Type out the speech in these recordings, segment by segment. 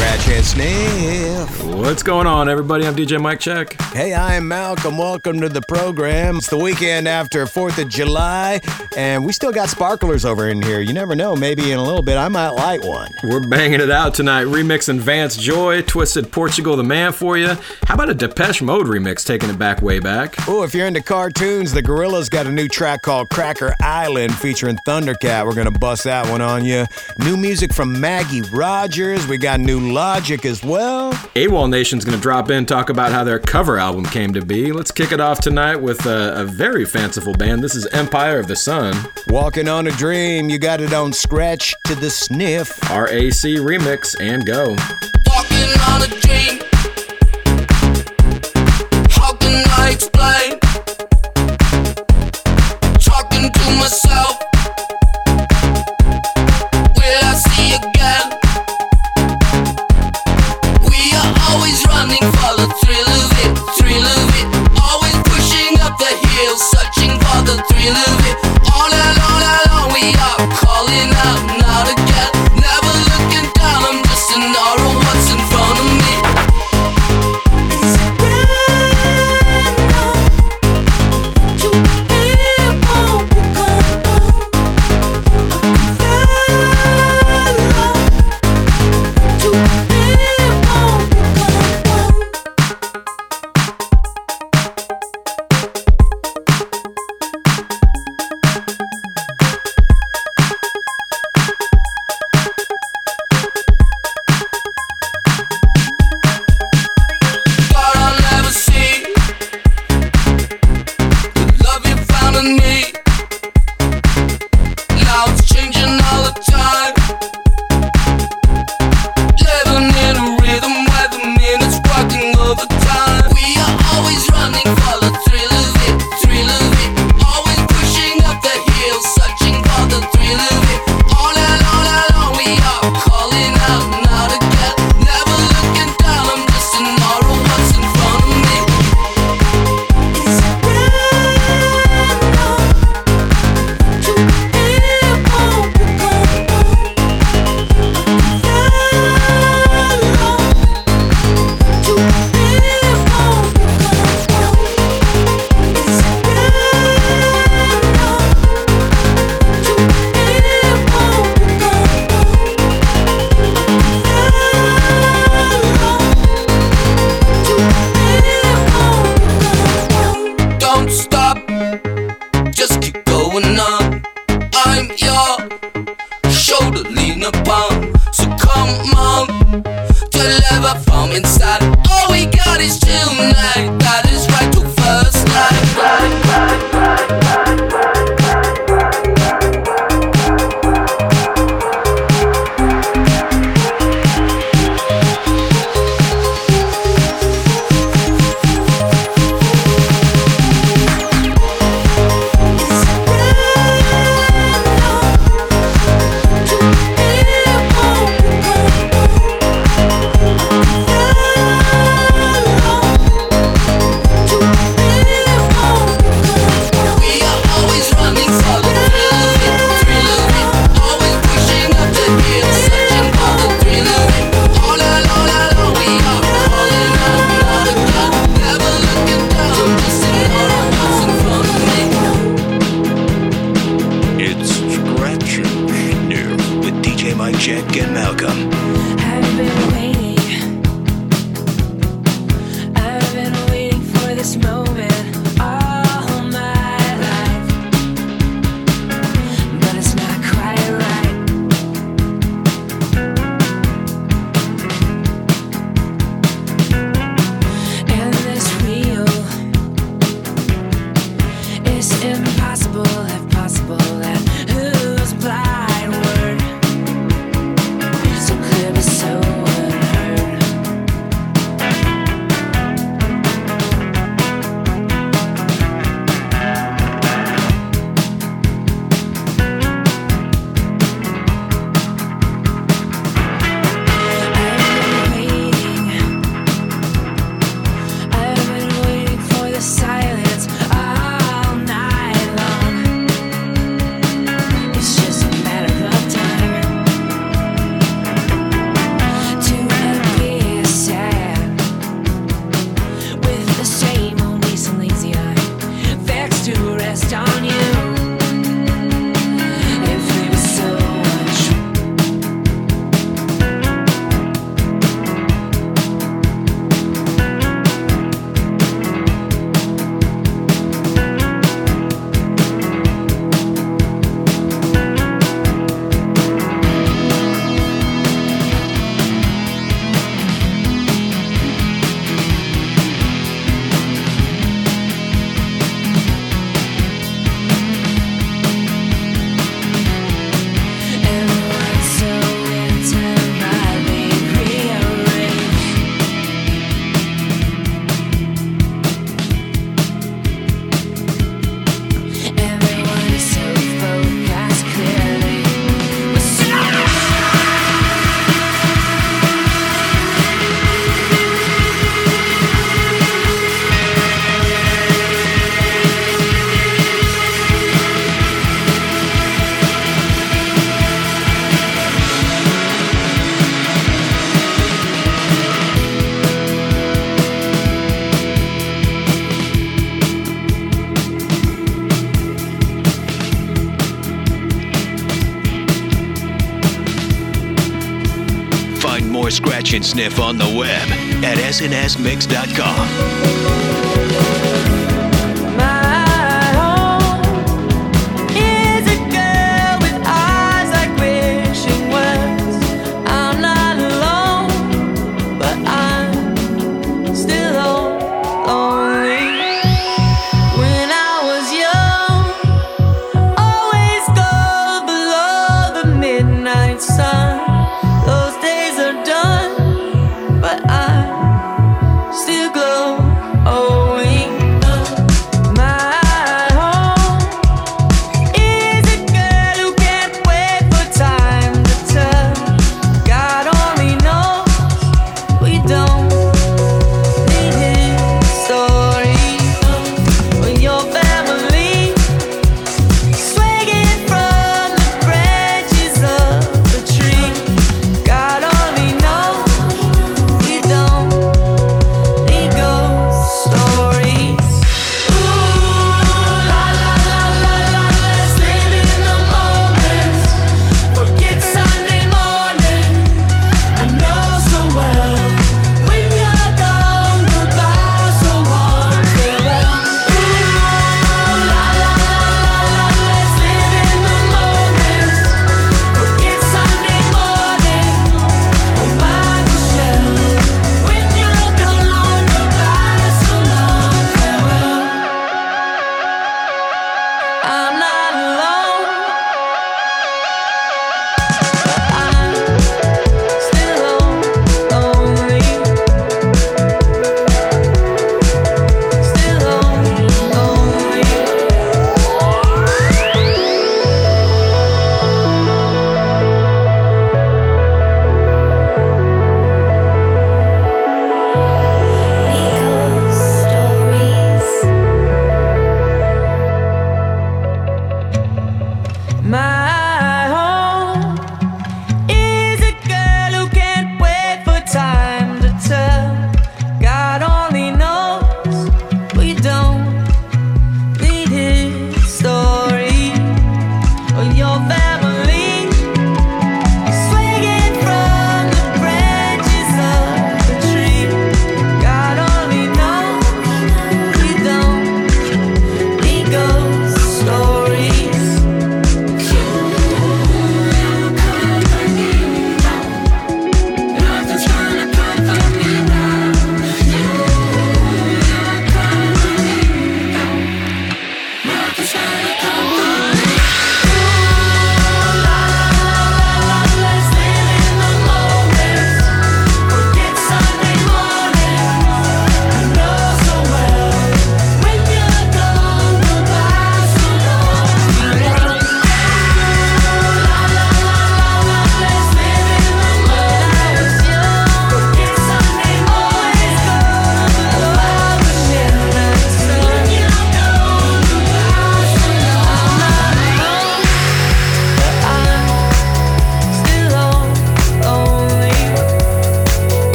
Scratch and sniff. What's going on, everybody? I'm DJ Mike Check. Hey, I'm Malcolm. Welcome to the program. It's the weekend after 4th of July, and we still got sparklers over in here. You never know. Maybe in a little bit I might light one. We're banging it out tonight, remixing Vance Joy, Twisted Portugal the Man for you. How about a Depeche Mode remix, taking it back way back? Oh, if you're into cartoons, the Gorillaz got a new track called Cracker Island featuring Thundercat. We're going to bust that one on you. New music from Maggie Rogers. We got new Logic as well. AWOL Nation's going to drop in, talk about how their cover album came to be. Let's kick it off tonight with a, a very fanciful band. This is Empire of the Sun. Walking on a Dream. You got it on Scratch to the Sniff. RAC remix and go. Walking on a dream. How can I explain? And Sniff on the web at snsmix.com.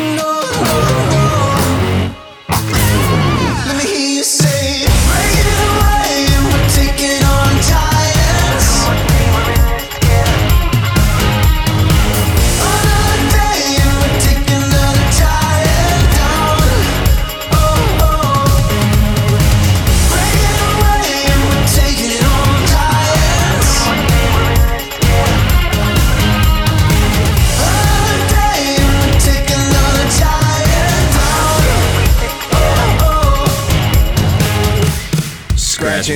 No,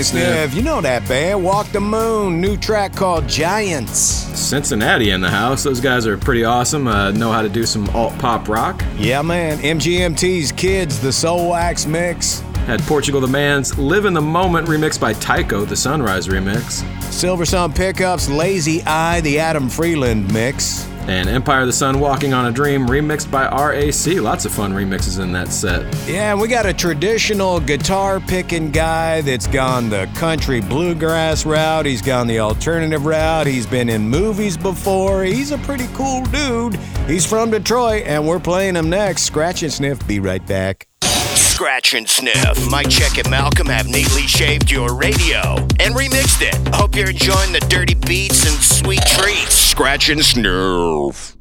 Sniff. You know that band, Walk the Moon. New track called Giants. Cincinnati in the house. Those guys are pretty awesome. Uh, know how to do some alt pop rock. Yeah, man. MGMT's Kids, the Soulwax mix. Had Portugal the Man's Live in the Moment remixed by Tycho, the Sunrise remix. Silversun Pickups, Lazy Eye, the Adam Freeland mix. And Empire of the Sun Walking on a Dream remixed by RAC. Lots of fun remixes in that set. Yeah, and we got a traditional guitar picking guy that's gone the country bluegrass route. He's gone the alternative route. He's been in movies before. He's a pretty cool dude. He's from Detroit, and we're playing him next. Scratch and Sniff. Be right back. Scratch and Sniff. Mike Check and Malcolm have neatly shaved your radio and remixed it. Hope you're enjoying the dirty beats and sweet treats. Scratch and Sniff.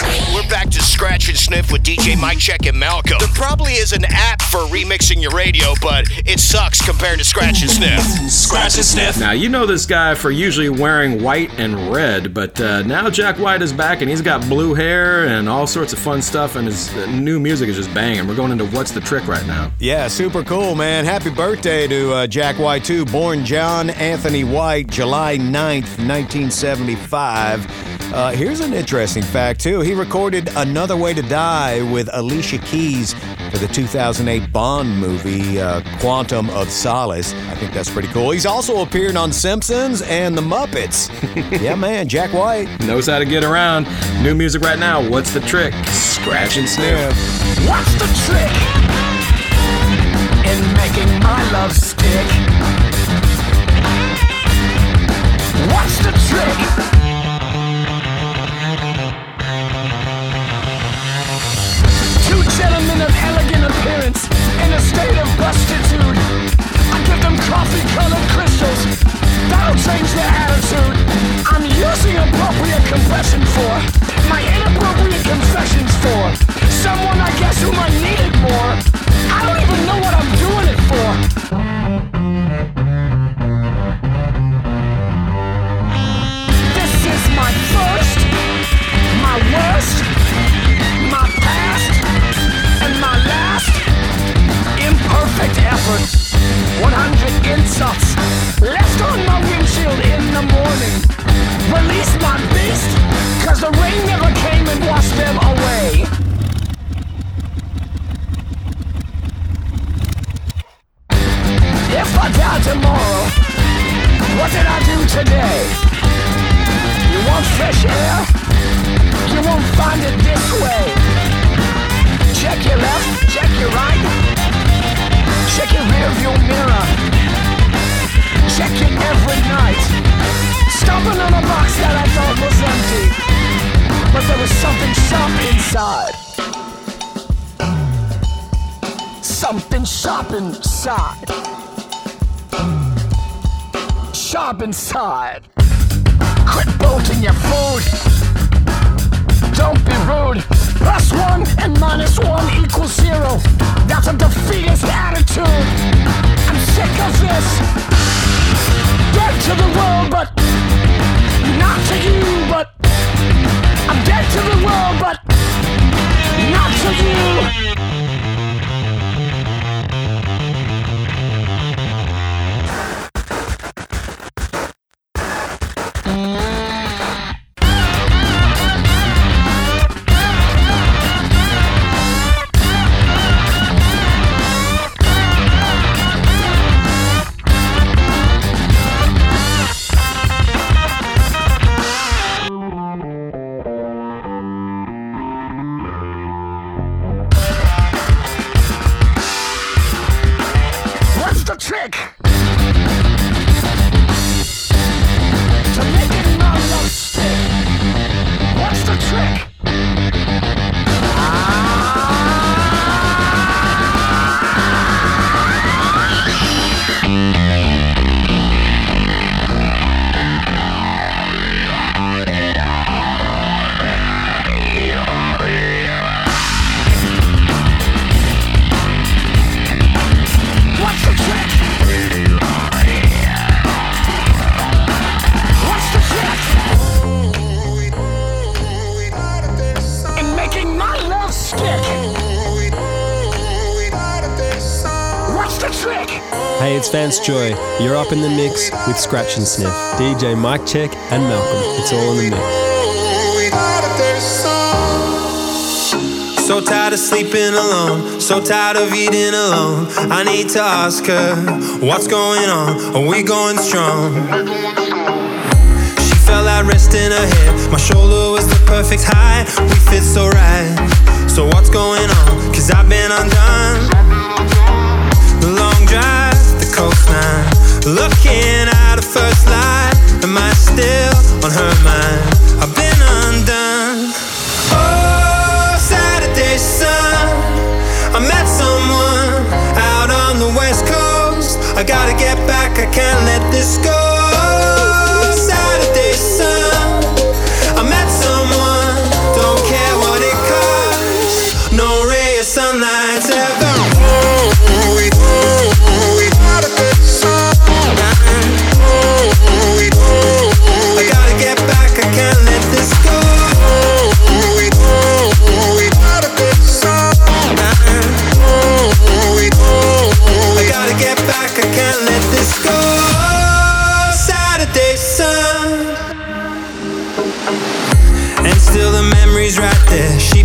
We're back to Scratch and Sniff with DJ Mike Check and Malcolm. There probably is an app for remixing your radio, but it sucks compared to Scratch and Sniff. Scratch and Sniff. Now, you know this guy for usually wearing white and red, but uh, now Jack White is back and he's got blue hair and all sorts of fun stuff, and his uh, new music is just banging. We're going into What's the Trick right now. Yeah, super cool, man. Happy birthday to uh, Jack White, too. Born John Anthony White, July 9th, 1975. Uh, here's an interesting fact, too. He recorded Another Way to Die with Alicia Keys for the 2008 Bond movie, uh, Quantum of Solace. I think that's pretty cool. He's also appeared on Simpsons and The Muppets. yeah, man, Jack White. Knows how to get around. New music right now. What's the trick? Scratch and sniff. What's the trick in making my love stick? Coffee colored crystals. That'll change their attitude. I'm using appropriate confession for my inappropriate confessions for someone I guess whom I needed more. I don't even know what I'm doing it for. This is my first, my worst, my past, and my last imperfect effort. 100 insults left on my windshield in the morning. Release my beast, cause the rain never came and washed them away. If I die tomorrow, what did I do today? You want fresh air? You won't find it this way. Check your left, check your right. Check your rear view mirror. Check it every night. Stomping on a box that I thought was empty. But there was something sharp inside. Something sharp inside. Sharp inside. Quit bolting your food. Don't be rude. Plus one and minus one equals zero. That's a defeatist attitude. I'm sick of this. Dead to the world, but not to you. But I'm dead to the world, but not to you. Joy. You're up in the mix with Scratch and Sniff. DJ Mike Check and Malcolm. It's all in the mix. So tired of sleeping alone, so tired of eating alone. I need to ask her, what's going on? Are we going strong? She felt like rest in her head. My shoulder was the perfect height. We fit so right. So what's going on? Cause I've been undone. The long drive, the coastline. Looking at the first light. Am I still on her mind? I've been undone. Oh, Saturday sun. I met someone out on the west coast. I gotta get back, I can't let this go.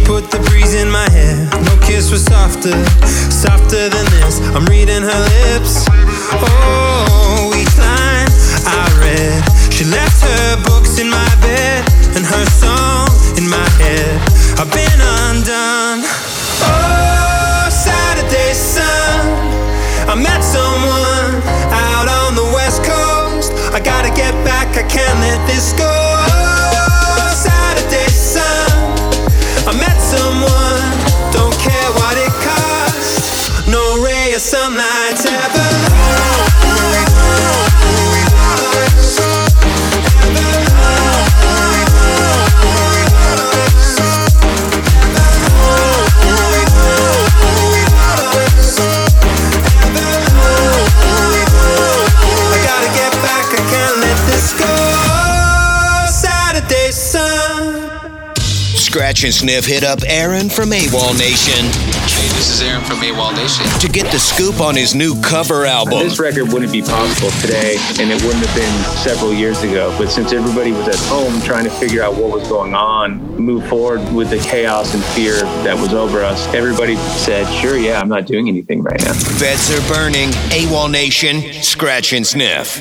Put the breeze in my hair. No kiss was softer, softer than this. I'm reading her lips. Oh, each line I read. She left her books in my bed and her song in my head. I've been undone. Oh, Saturday sun. I met someone out on the west coast. I gotta get back, I can't let this go. Scratch and Sniff hit up Aaron from AWOL Nation Hey, this is Aaron from AWOL Nation. to get the scoop on his new cover album. This record wouldn't be possible today, and it wouldn't have been several years ago. But since everybody was at home trying to figure out what was going on, move forward with the chaos and fear that was over us, everybody said, "Sure, yeah, I'm not doing anything right now." Beds are burning. AWOL Nation, Scratch and Sniff.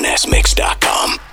SNSMix.com.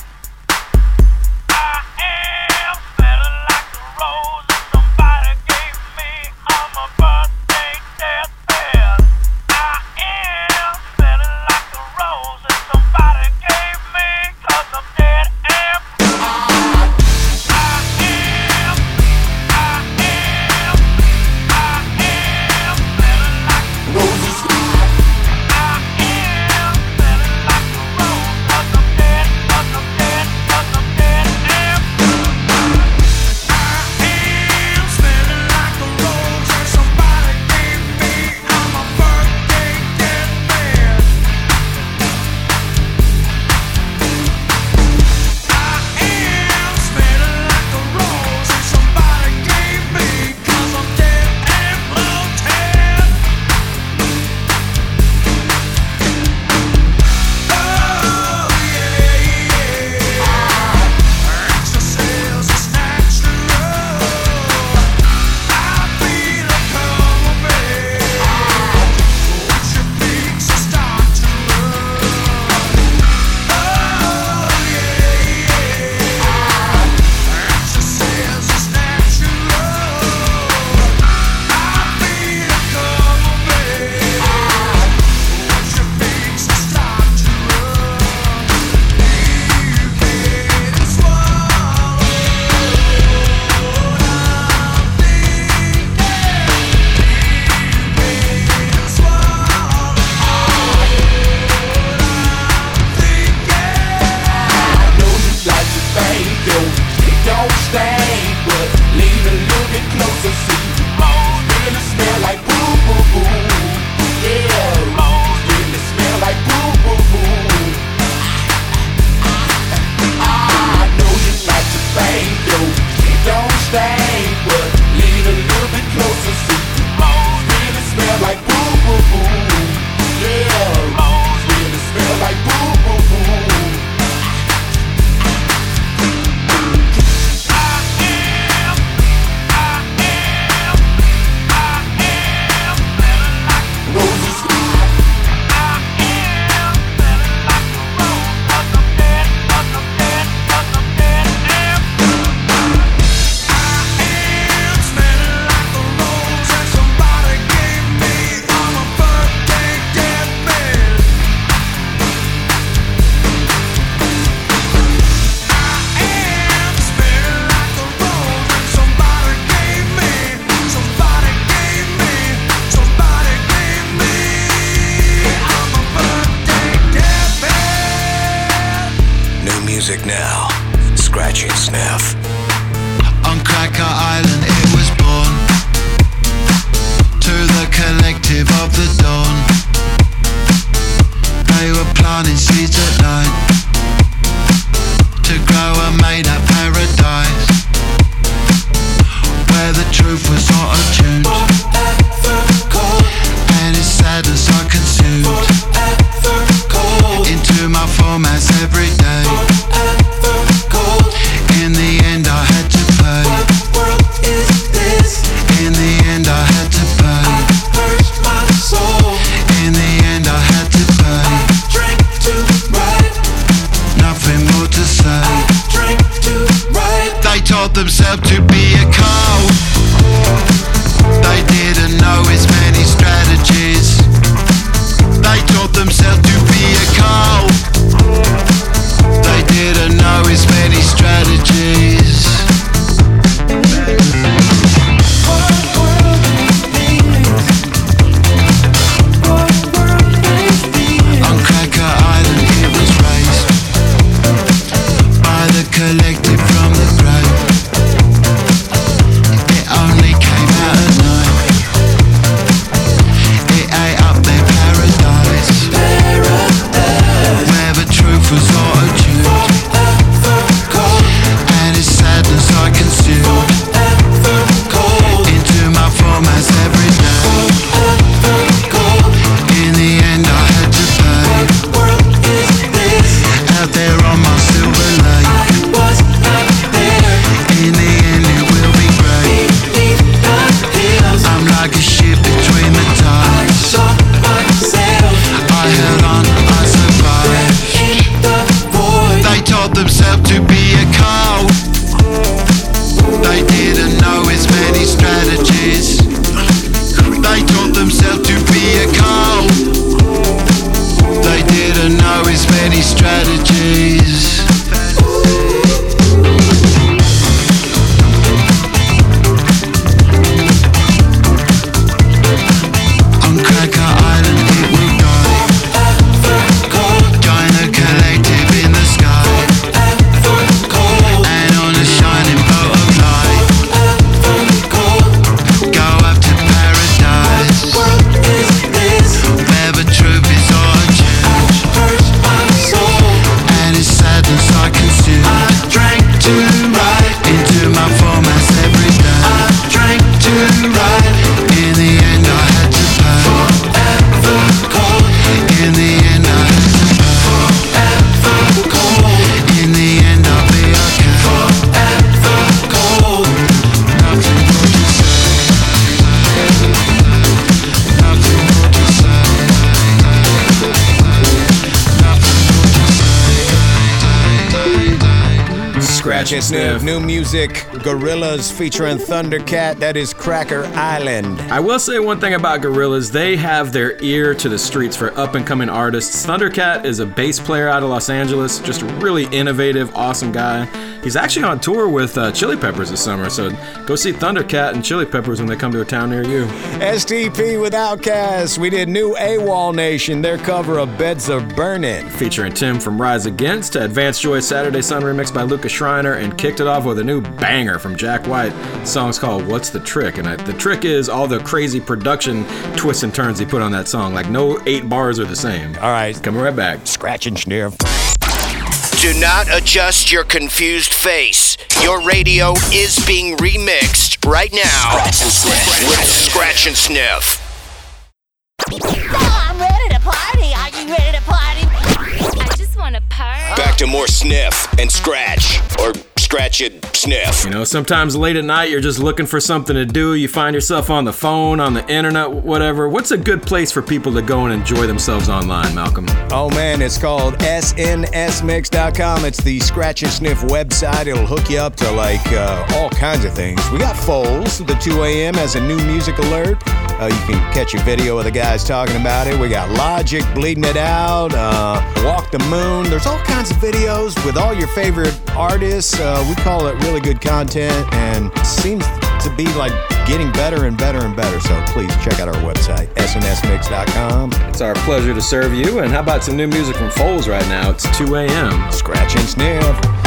Scratch and Sniff. New music, Gorillaz featuring Thundercat. That is Cracker Island. I will say one thing about Gorillaz. They have their ear to the streets for up and coming artists. Thundercat is a bass player out of Los Angeles, just a really innovative, awesome guy. He's actually on tour with uh, Chili Peppers this summer, so go see Thundercat and Chili Peppers when they come to a town near you. STP with Outkast. We did new AWOL Nation, their cover of Beds Are Burning. Featuring Tim from Rise Against to Advanced Joy Saturday Sun remix by Lucas Schreiner, and kicked it off with a new banger from Jack White. The song's called What's the Trick? And I, the trick is all the crazy production twists and turns he put on that song. Like no eight bars are the same. All right. Coming right back. Scratch and sniff. Do not adjust your confused face. Your radio is being remixed right now Scratch and with Scratch and Sniff. I'm ready to party. Are you ready to party? I just want to party. Back to more Sniff and Scratch, or Scratch and Sniff. You know, sometimes late at night you're just looking for something to do. You find yourself on the phone, on the internet, whatever. What's a good place for people to go and enjoy themselves online, Malcolm? Oh man, it's called snsmix.com. It's the Scratch and Sniff website. It'll hook you up to like uh, all kinds of things. We got Foals, the 2 a.m. has a new music alert. Uh, you can catch a video of the guys talking about it. We got Logic bleeding it out, uh, Walk the Moon. There's all kinds of videos with all your favorite artists. Uh, Uh, we call it really good content and seems to be like getting better and better and better. So please check out our website, snsmix.com. It's our pleasure to serve you. And how about some new music from Foals right now? It's 2 a.m. Scratch and sniff.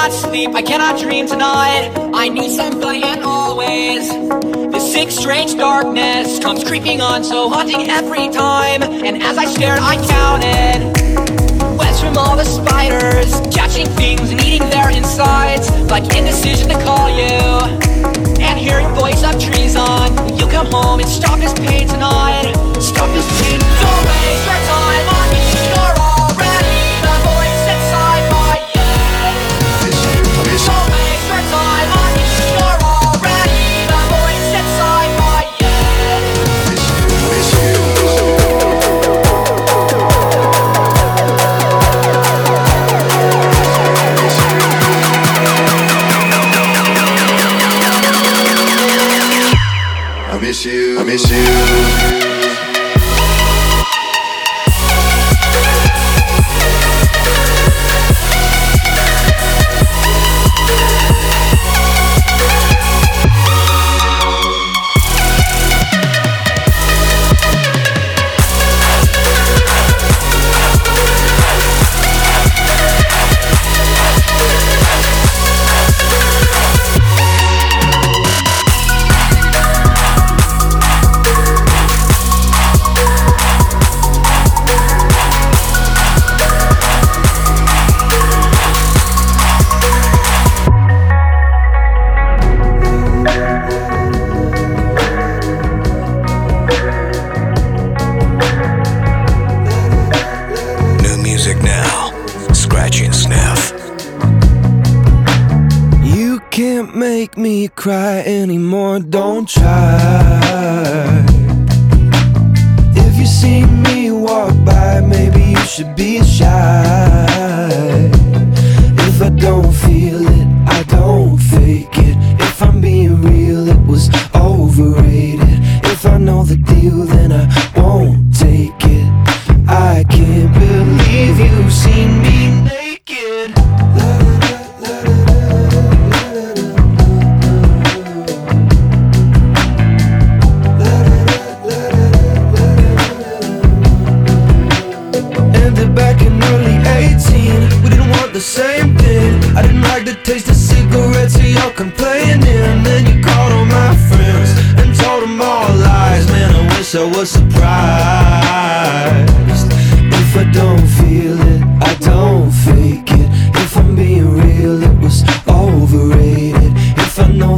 cannot sleep, I cannot dream tonight. I need somebody and always. This sick, strange darkness comes creeping on, so haunting every time. And as I stared, I counted webs from all the spiders, catching things and eating their insides. Like indecision to call you, and hearing voice of treason. You'll come home and stop this pain tonight. Stop this pain, it's always. miss you.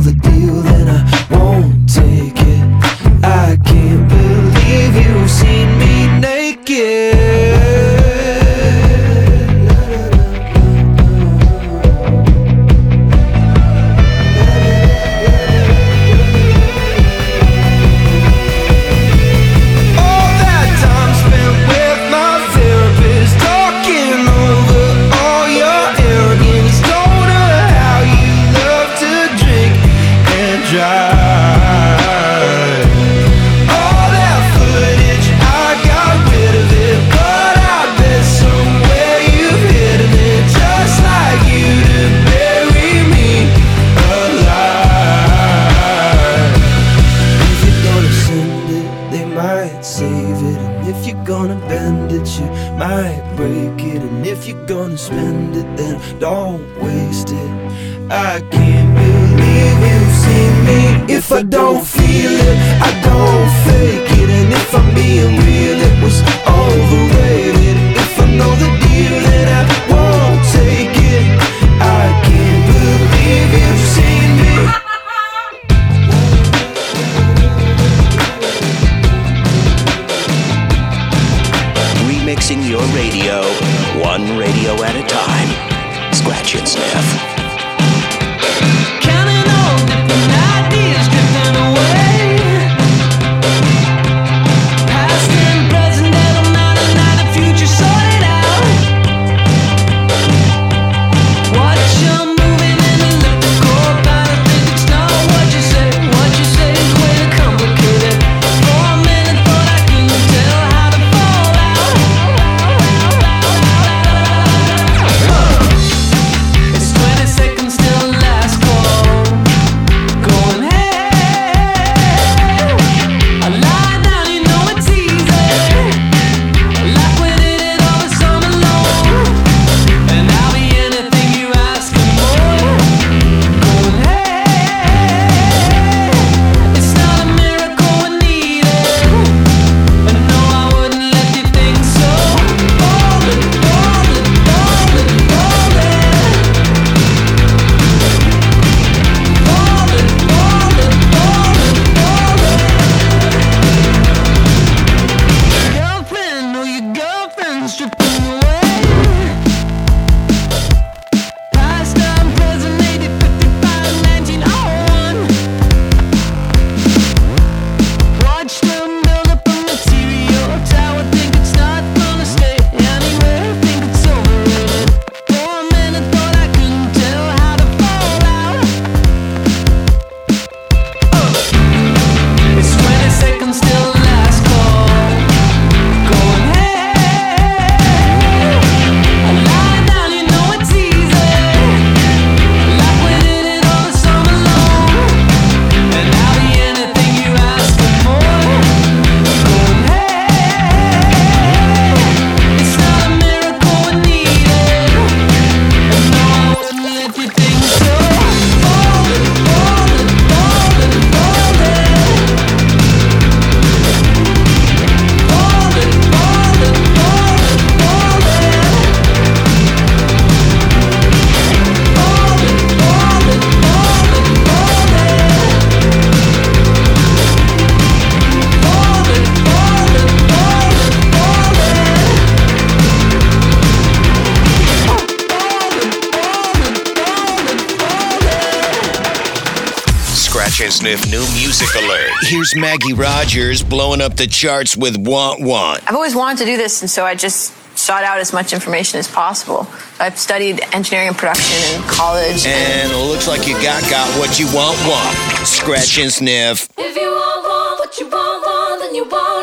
the deal. Rogers blowing up the charts with Want Want. I've always wanted to do this, and so I just sought out as much information as possible. I've studied engineering and production in college. And, and it looks like you got got what you want, want. Scratch and sniff. If you want, want what you want, want, then you want.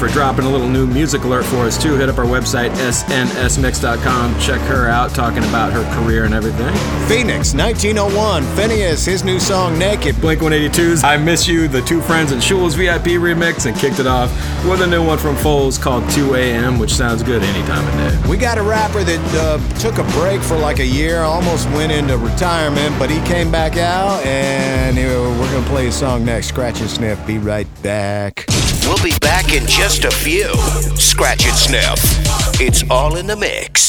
For dropping a little new music alert for us too. Hit up our website snsmix.com. Check her out, talking about her career and everything. Phoenix, 1901. FINNEAS, his new song, Naked. Blink 182's I Miss You, the Two Friends and Shules VIP remix, and kicked it off with a new one from Foals called 2 a.m., which sounds good any time of day. We got a rapper that uh, took a break for like a year, almost went into retirement, but he came back out, and uh, we're going to play his song next. Scratch and Sniff. Be right back. We'll be back in just a few. Scratch and sniff. It's all in the mix.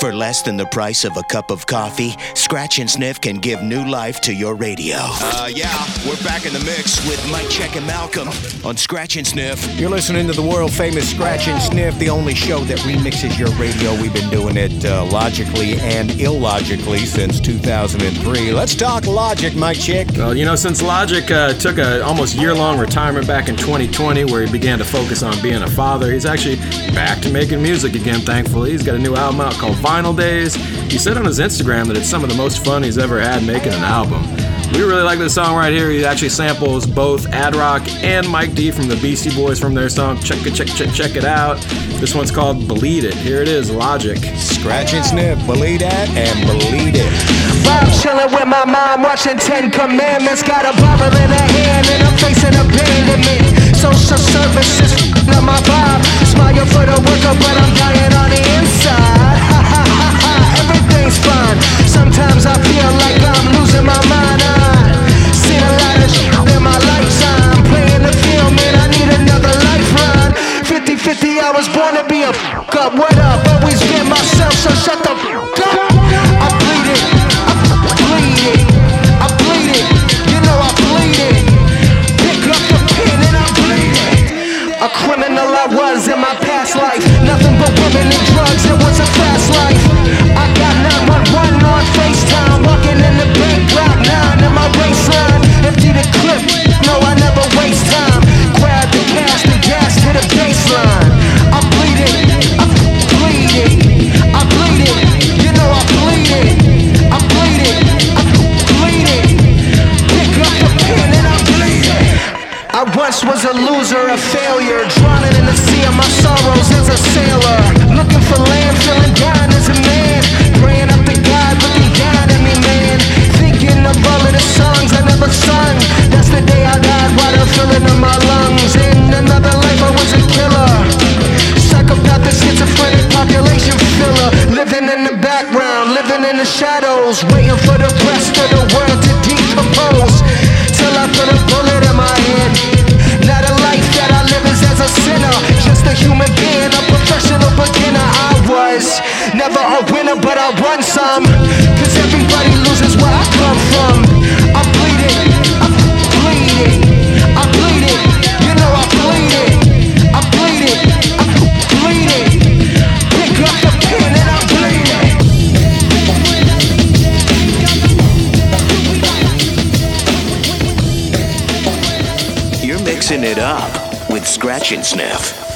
For less than the price of a cup of coffee, Scratch and Sniff can give new life to your radio. Uh, yeah, we're back in the mix with Mike Check and Malcolm on Scratch and Sniff. You're listening to the world famous Scratch and Sniff, the only show that remixes your radio. We've been doing it uh, logically and illogically since 2003. Let's talk logic, Mike Check. Well, you know, since Logic uh, took a almost year-long retirement back in 2020, where he began to focus on being a father, he's actually back to making music again. Thankfully, he's got a new album out called Vinyl Days. He said on his Instagram that it's some of the most fun he's ever had making an album. We really like this song right here. He actually samples both Ad Rock and Mike D from the Beastie Boys from their song. Check it, check, check, check it out. This one's called Bleed It. Here it is, Logic. Scratch and Sniff, believe that and believe it. Vibe chillin' with my mom, watching Ten Commandments. Got a Bible in her hand and I'm facing abandonment. Social services not my vibe. Smile for the worker, but I'm dying on the inside. Fine. Sometimes I feel like I'm losing my mind. I've seen a lot of shit in my lifetime. Playing the field, man, I need another lifeline. 50 50, I was born to be a f up. What up? Scratch and Sniff.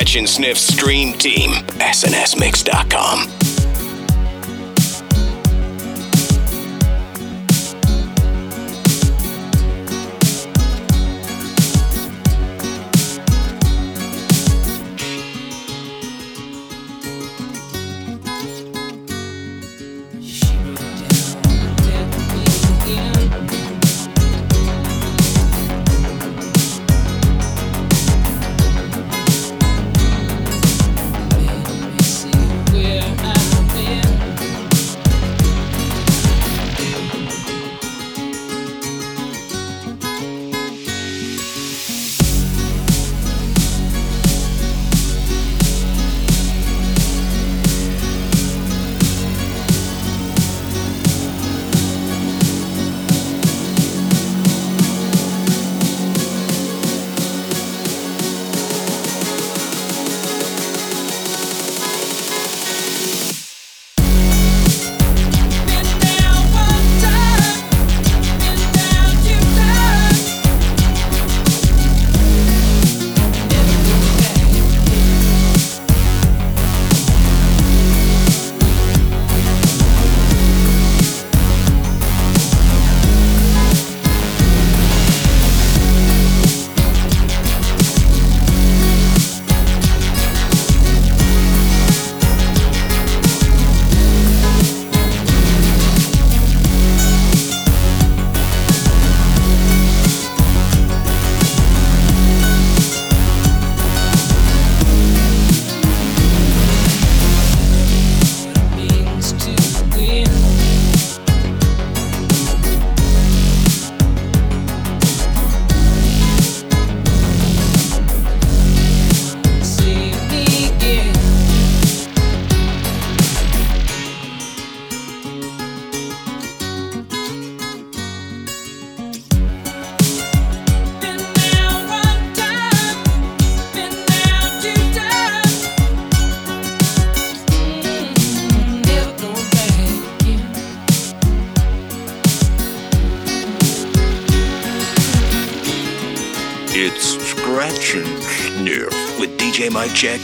Scratch and Sniff stream team. SNSMix.com.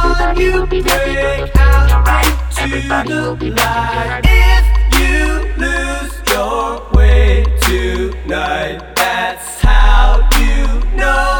Feeling alright. Everybody will be dancing tonight. If you lose your way tonight, that's how you know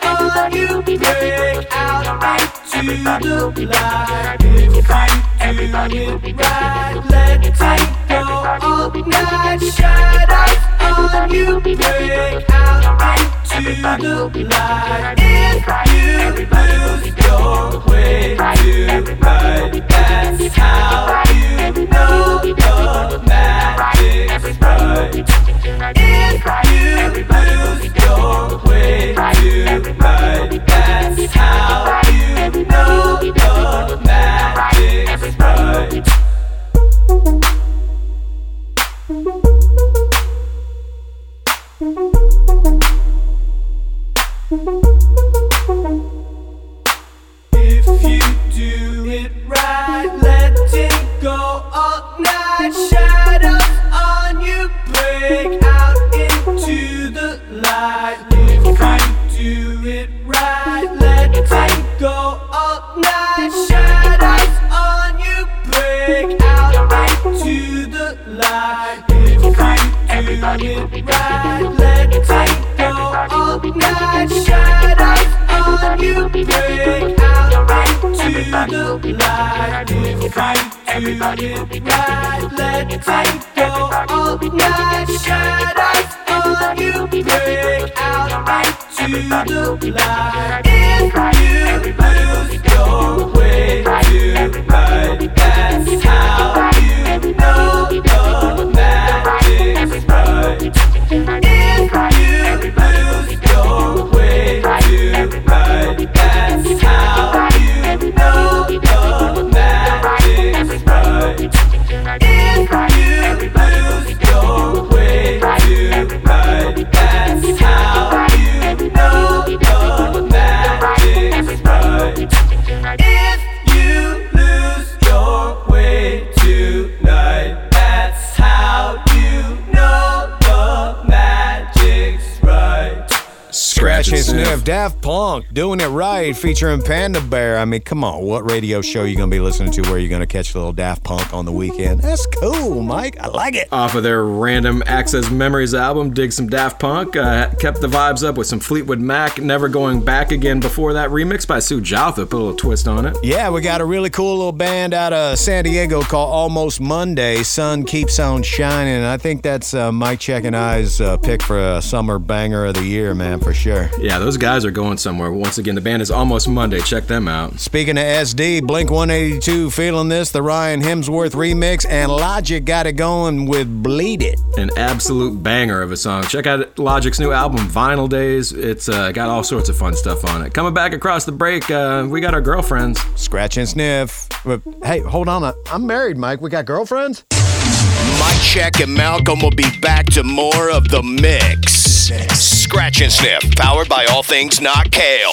We're feeling alright. Everybody doing it right. Everybody will be right. Dancing That's how you know the magic's right. If you lose your way tonight, that's how you know the magic's right. If you right, let it go all night. Shadows on you break out into the light. Go all night. On you break out into the light. If you do it right, let it go all night. Shadows on you break out into the light. If you it right, let it go all night. Shadows on you break out into the light. If you lose featuring Panda Bear. I mean, come on, what radio show are you gonna be listening to where you're gonna catch a little Daft Punk on the weekend? That's cool, Mike. I like it. Off of their Random Access Memories album, dig some Daft Punk. Uh, kept the vibes up with some Fleetwood Mac, Never Going Back Again before that remix by Sue Jaltha. Put a little twist on it. Yeah, we got a really cool little band out of San Diego called Almost Monday. Sun keeps on shining. I think that's uh, Mike Check and I's uh, pick for a summer banger of the year, man, for sure. Yeah, those guys are going somewhere. Once again, the band is Almost Monday. Check them out. Speaking of SD, Blink 182 feeling this, the Ryan Hemsworth remix, and Logic got it going with Bleed It. An absolute banger of a song. Check out Logic's new album, Vinyl Days. It's uh, got all sorts of fun stuff on it. Coming back across the break, uh, we got our girlfriends. Scratch and sniff. But, hey, hold on. I- I'm married, Mike. We got girlfriends? Mike Check and Malcolm will be back to more of the mix. Scratch and Sniff, powered by all things not kale.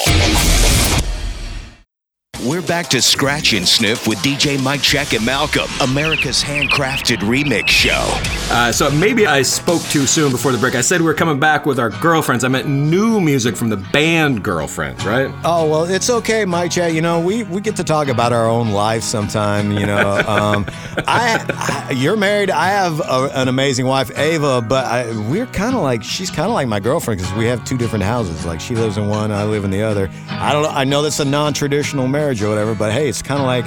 We're back to Scratch and Sniff with DJ Mike Check and Malcolm, America's handcrafted remix show. Uh, so maybe I spoke too soon before the break. I said we are coming back with our girlfriends. I meant new music from the band Girlfriends, right? Oh well, it's okay, Mike Check. You know, we, we get to talk about our own life sometime. You know, um, I, I you're married. I have a, an amazing wife, Ava, but I, we're kind of like she's kind of like my girlfriend because we have two different houses. Like she lives in one, I live in the other. I don't. I know that's a non-traditional marriage or whatever, but hey, it's kind of like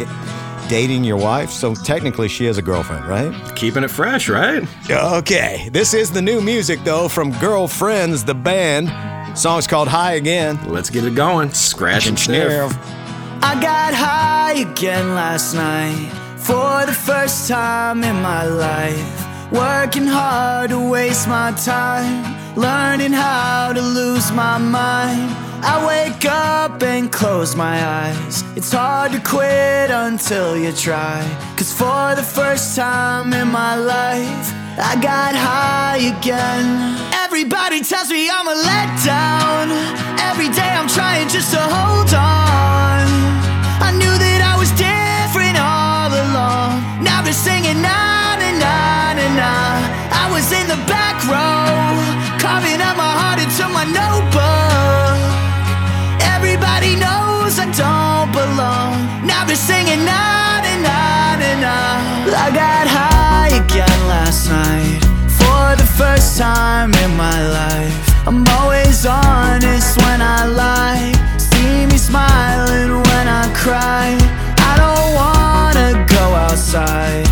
dating your wife. So technically, she is a girlfriend, right? Keeping it fresh, right? Okay. This is the new music though from Girlfriends, the band. Song's called High Again. Let's get it going. Scratch and sniff. I got high again last night for the first time in my life. Working hard to waste my time, learning how to lose my mind. I wake up and close my eyes. It's hard to quit until you try. Cause for the first time in my life, I got high again. Everybody tells me I'm a letdown. Every day I'm trying just to hold on. I knew that I was different all along. Now they're singing na na na na na. I was in the back row, carving out my heart into my notebook. They're singing na na na na na. I got high again last night for the first time in my life. I'm always honest when I lie. See me smiling when I cry. I don't wanna go outside.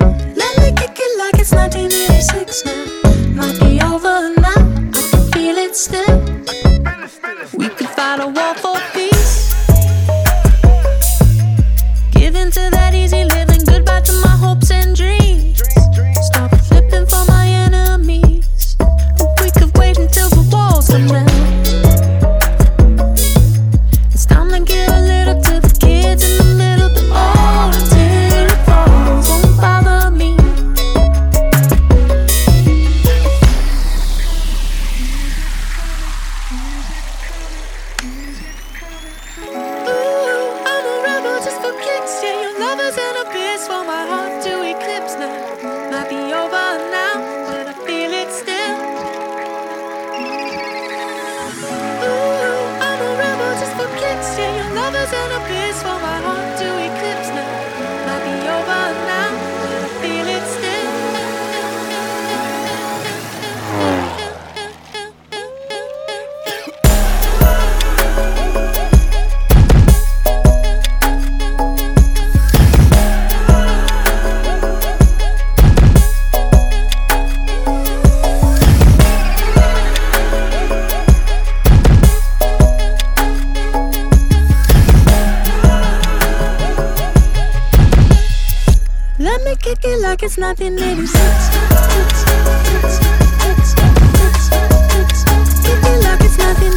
Let me kick it like it's 1986 now. Might be over now, I can feel it still. Nothing it's nothing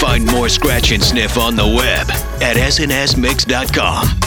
Find more Scratch and Sniff on the web at snsmix.com.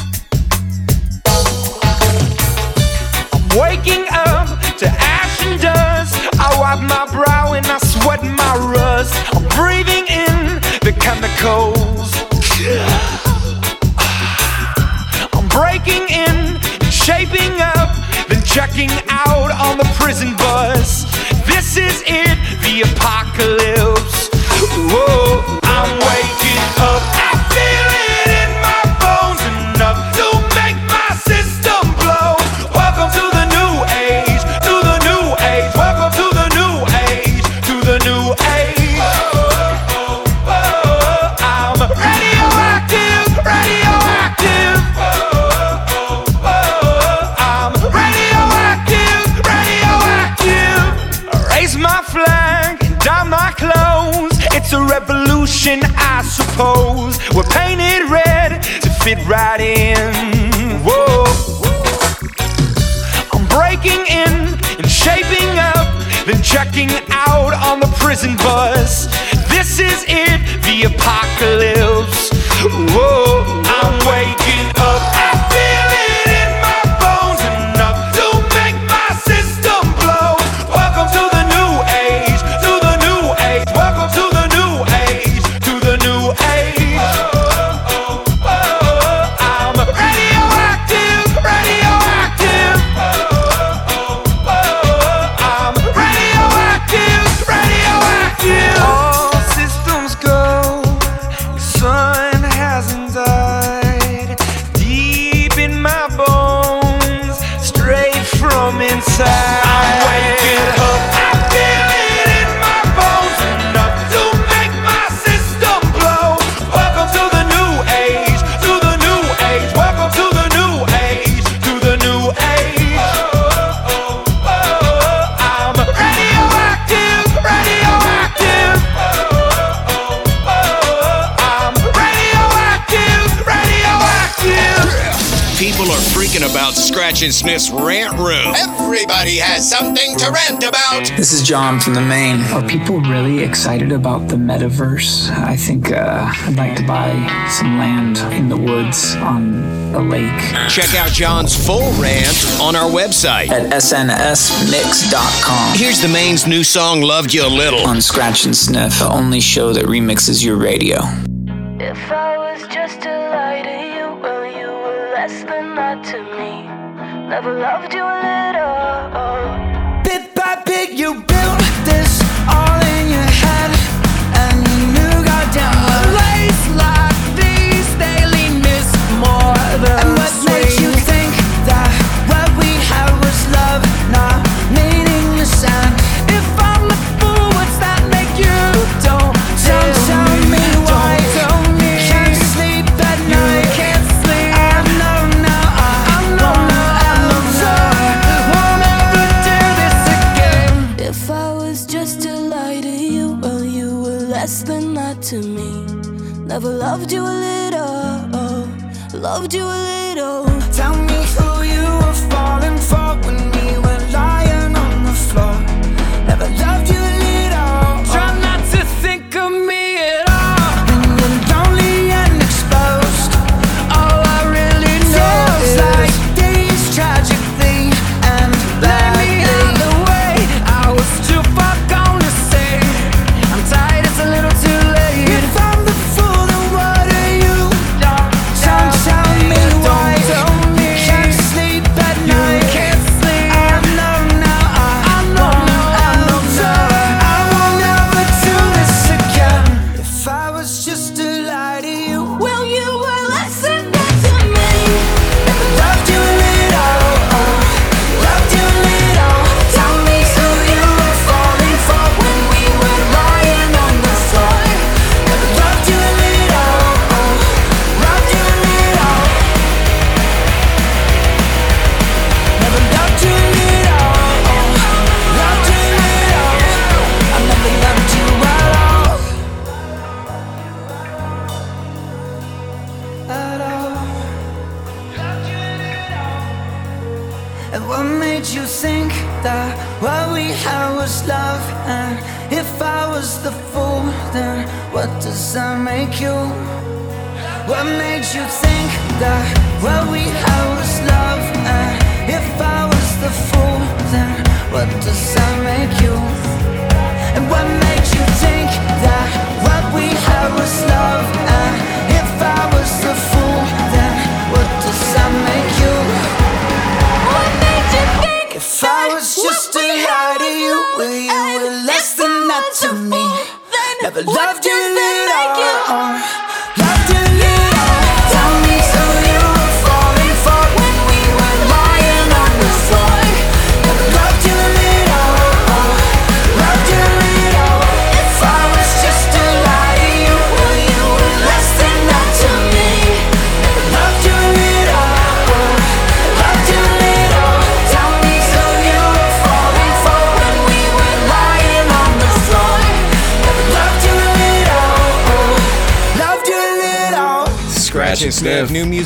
Consciousness Rant Room. Everybody has something to rant about. This is John from the Maine. Are people really excited about the metaverse? I think uh, I'd like to buy some land in the woods on a lake. Check out John's full rant on our website at snsmix.com. Here's the Maine's new song, Loved You a Little, on Scratch and Sniff, the only show that remixes your radio.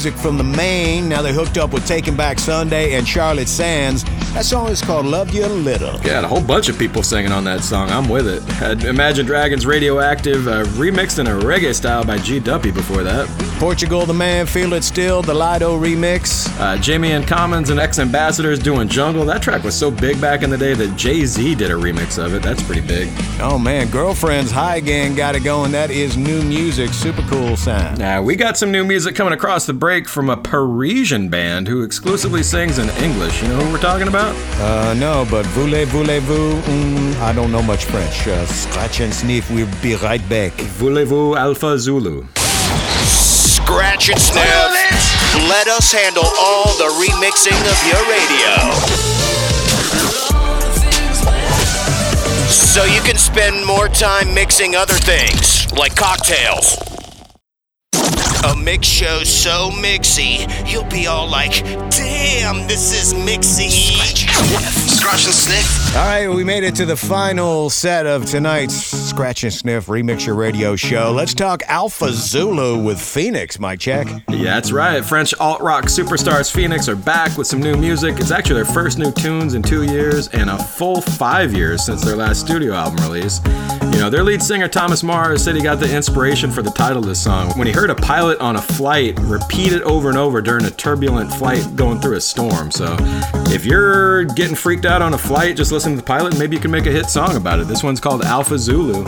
Music from the Maine. Now they hooked up with Taking Back Sunday and Charlotte Sands. That song is called Love You a Little. Yeah, a whole bunch of people singing on that song. I'm with it. Imagine Dragons Radioactive uh, remixed in a reggae style by G Duppy before that. Portugal, the man, Feel It Still, the Lido remix. Uh, Jamie N Commons and X Ambassadors doing Jungle. That track was so big back in the day that Jay Z did a remix of it. That's pretty big. Oh man, Girlfriends High Again got it going. That is new music. Super cool sound. Now, we got some new music coming across the break from a Parisian band who exclusively sings in English. You know who we're talking about? Uh, no, but voulez, voulez-vous? Mm, I don't know much French. Uh, scratch and sniff. We'll be right back. Voulez-vous Alpha Zulu? Scratch and sniff. Let us handle all the remixing of your radio. So you can spend more time mixing other things, like cocktails. A mix show so mixy, you'll be all like, damn, this is mixy. Scratch and sniff. All right, we made it to the final set of tonight's Scratch and Sniff Remix Your Radio show. Let's talk Alpha Zulu with Phoenix, Mike Check. Yeah, that's right. French alt rock superstars Phoenix are back with some new music. It's actually their first new tunes in two years and a full five years since their last studio album release. You know, their lead singer Thomas Mars said he got the inspiration for the title of this song when he heard a pilot on a flight repeat it over and over during a turbulent flight going through a storm. So if you're getting freaked out on a flight, just listen to the pilot. Maybe you can make a hit song about it. This one's called Alpha Zulu.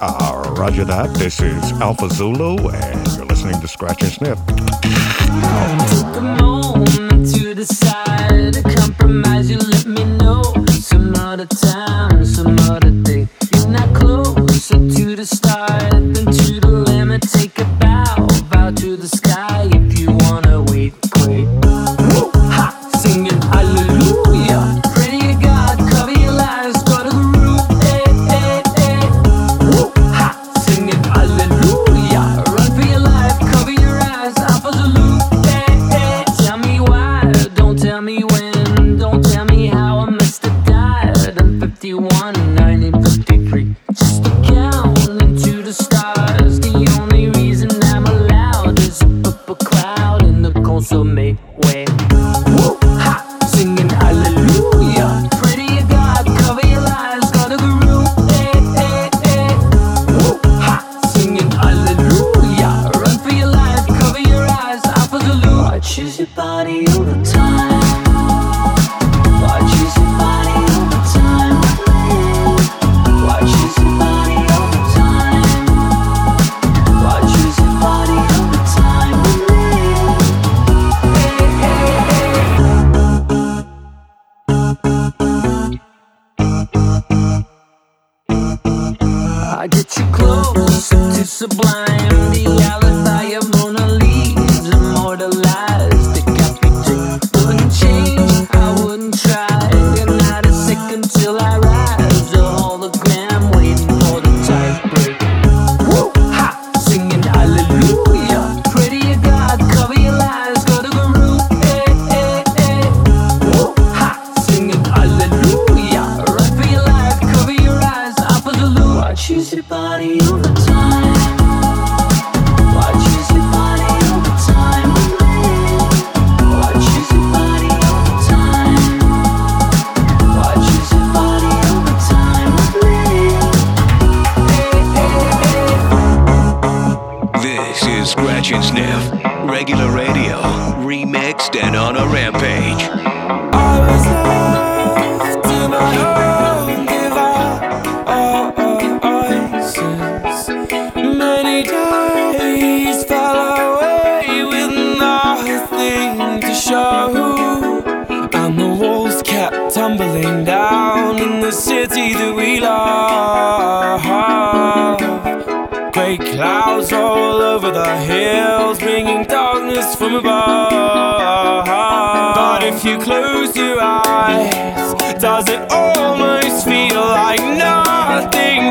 Uh, roger that. This is Alpha Zulu, and you're listening to Scratch and Sniff. Took start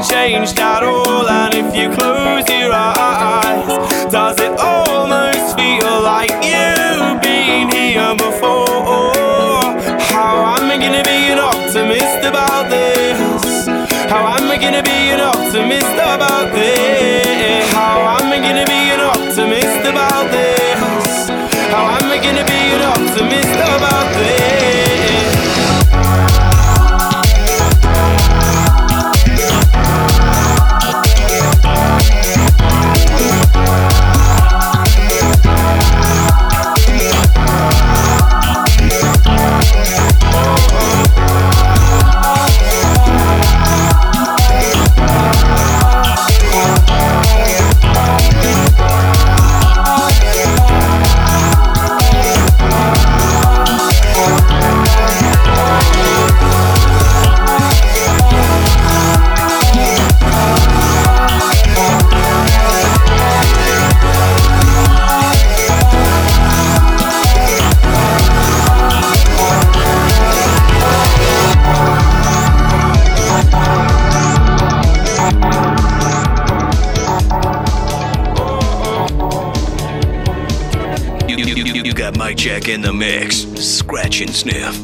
nothing sniff.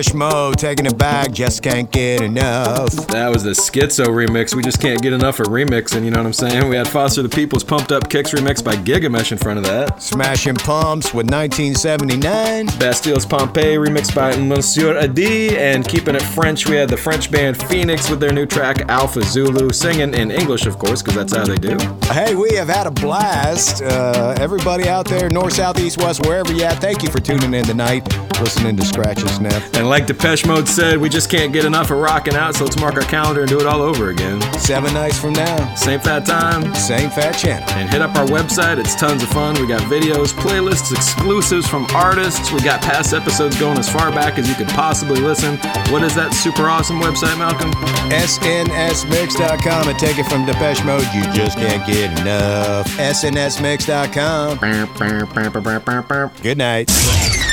Depeche Mode, taking it back, just can't get enough. That was the Schizo remix. We just can't get enough of remixing, you know what I'm saying? We had Foster the People's Pumped Up Kicks remix by Gigamesh in front of that. Smashing Pumps with 1979. Bastille's Pompeii remixed by Monsieur Adi. And keeping it French, we had the French band Phoenix with their new track Alpha Zulu, singing in English, of course, because that's how they do. Hey, we have had a blast. Uh, everybody out there, north, south, east, west, wherever you at, thank you for tuning in tonight, listening to Scratch and Sniff. And like Depeche Mode said, we just can't get enough of rocking out, so let's mark our calendar and do it all over again. Seven nights from now, Same fat time, same fat channel. and hit up our website. It's tons of fun. We got videos, playlists, exclusives from artists. We got past episodes going as far back as you could possibly listen. What is that super awesome website, Malcolm? SNSMix.com and take it from Depeche Mode. You just can't get enough. SNSMix.com. Good night.